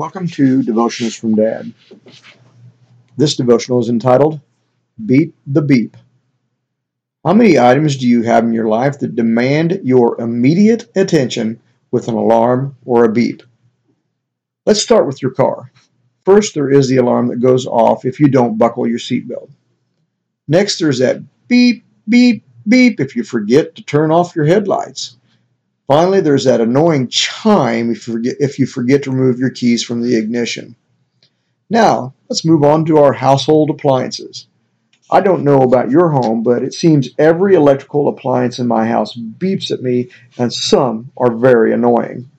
Welcome to Devotions from Dad. This devotional is entitled Beat the Beep. How many items do you have in your life that demand your immediate attention with an alarm or a beep? Let's start with your car. First, there is the alarm that goes off if you don't buckle your seatbelt. Next, there's that beep, beep, beep if you forget to turn off your headlights. Finally, there's that annoying chime if you, forget, if you forget to remove your keys from the ignition. Now, let's move on to our household appliances. I don't know about your home, but it seems every electrical appliance in my house beeps at me, and some are very annoying.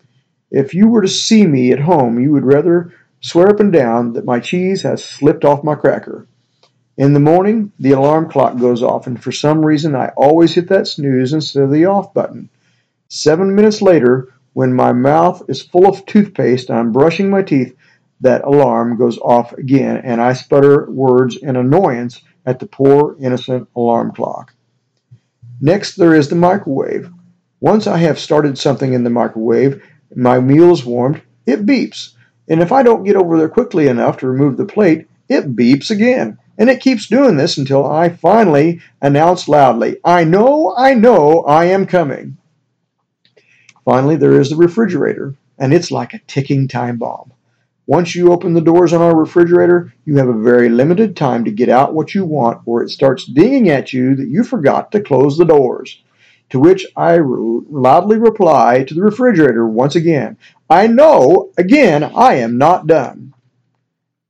If you were to see me at home, you would rather swear up and down that my cheese has slipped off my cracker. In the morning, the alarm clock goes off, and for some reason, I always hit that snooze instead of the off button. Seven minutes later, when my mouth is full of toothpaste and I'm brushing my teeth, that alarm goes off again and I sputter words in annoyance at the poor innocent alarm clock. Next, there is the microwave. Once I have started something in the microwave, my meal is warmed, it beeps. And if I don't get over there quickly enough to remove the plate, it beeps again. And it keeps doing this until I finally announce loudly, I know, I know, I am coming. Finally, there is the refrigerator, and it's like a ticking time bomb. Once you open the doors on our refrigerator, you have a very limited time to get out what you want, or it starts dinging at you that you forgot to close the doors. To which I loudly reply to the refrigerator once again, I know, again, I am not done.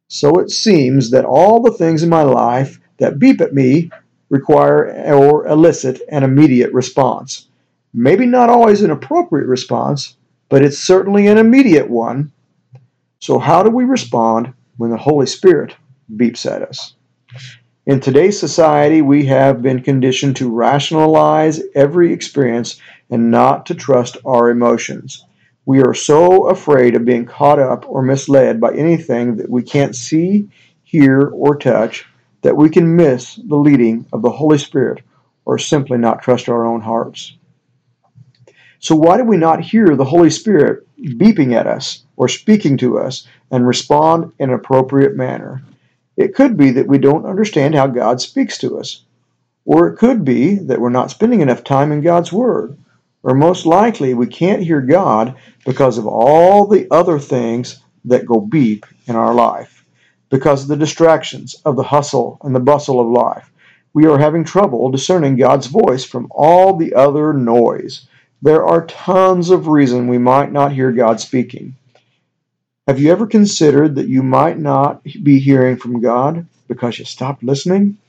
So it seems that all the things in my life that beep at me require or elicit an immediate response. Maybe not always an appropriate response, but it's certainly an immediate one. So, how do we respond when the Holy Spirit beeps at us? In today's society, we have been conditioned to rationalize every experience and not to trust our emotions. We are so afraid of being caught up or misled by anything that we can't see, hear, or touch that we can miss the leading of the Holy Spirit or simply not trust our own hearts. So, why do we not hear the Holy Spirit beeping at us or speaking to us and respond in an appropriate manner? It could be that we don't understand how God speaks to us. Or it could be that we're not spending enough time in God's Word. Or most likely, we can't hear God because of all the other things that go beep in our life, because of the distractions of the hustle and the bustle of life. We are having trouble discerning God's voice from all the other noise. There are tons of reasons we might not hear God speaking. Have you ever considered that you might not be hearing from God because you stopped listening?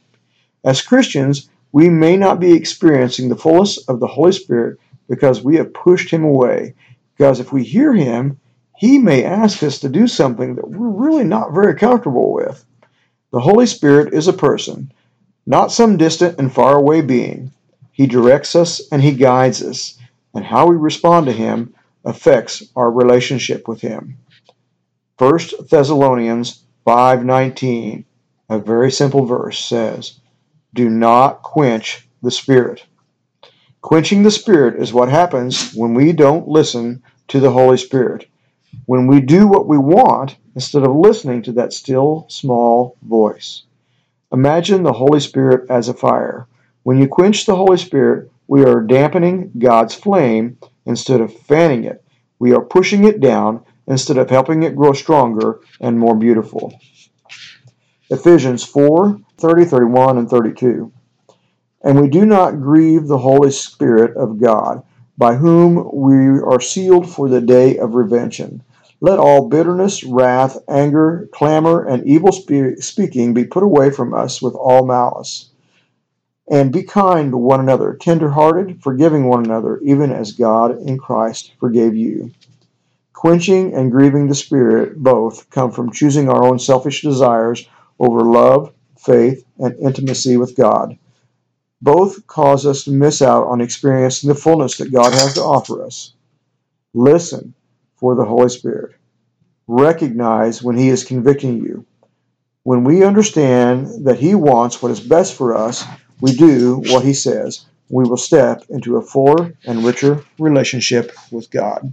As Christians, we may not be experiencing the fullness of the Holy Spirit because we have pushed Him away. Because if we hear Him, He may ask us to do something that we're really not very comfortable with. The Holy Spirit is a person, not some distant and far away being. He directs us and He guides us and how we respond to him affects our relationship with him. 1 Thessalonians 5:19, a very simple verse says, "Do not quench the spirit." Quenching the spirit is what happens when we don't listen to the Holy Spirit. When we do what we want instead of listening to that still small voice. Imagine the Holy Spirit as a fire. When you quench the Holy Spirit, we are dampening God's flame instead of fanning it. We are pushing it down instead of helping it grow stronger and more beautiful. Ephesians 4 30, 31, and 32. And we do not grieve the Holy Spirit of God, by whom we are sealed for the day of redemption. Let all bitterness, wrath, anger, clamor, and evil speaking be put away from us with all malice. And be kind to one another, tender-hearted, forgiving one another, even as God in Christ forgave you. Quenching and grieving the Spirit both come from choosing our own selfish desires over love, faith, and intimacy with God. Both cause us to miss out on experiencing the fullness that God has to offer us. Listen for the Holy Spirit. Recognize when He is convicting you. When we understand that He wants what is best for us, we do what he says, we will step into a fuller and richer relationship with God.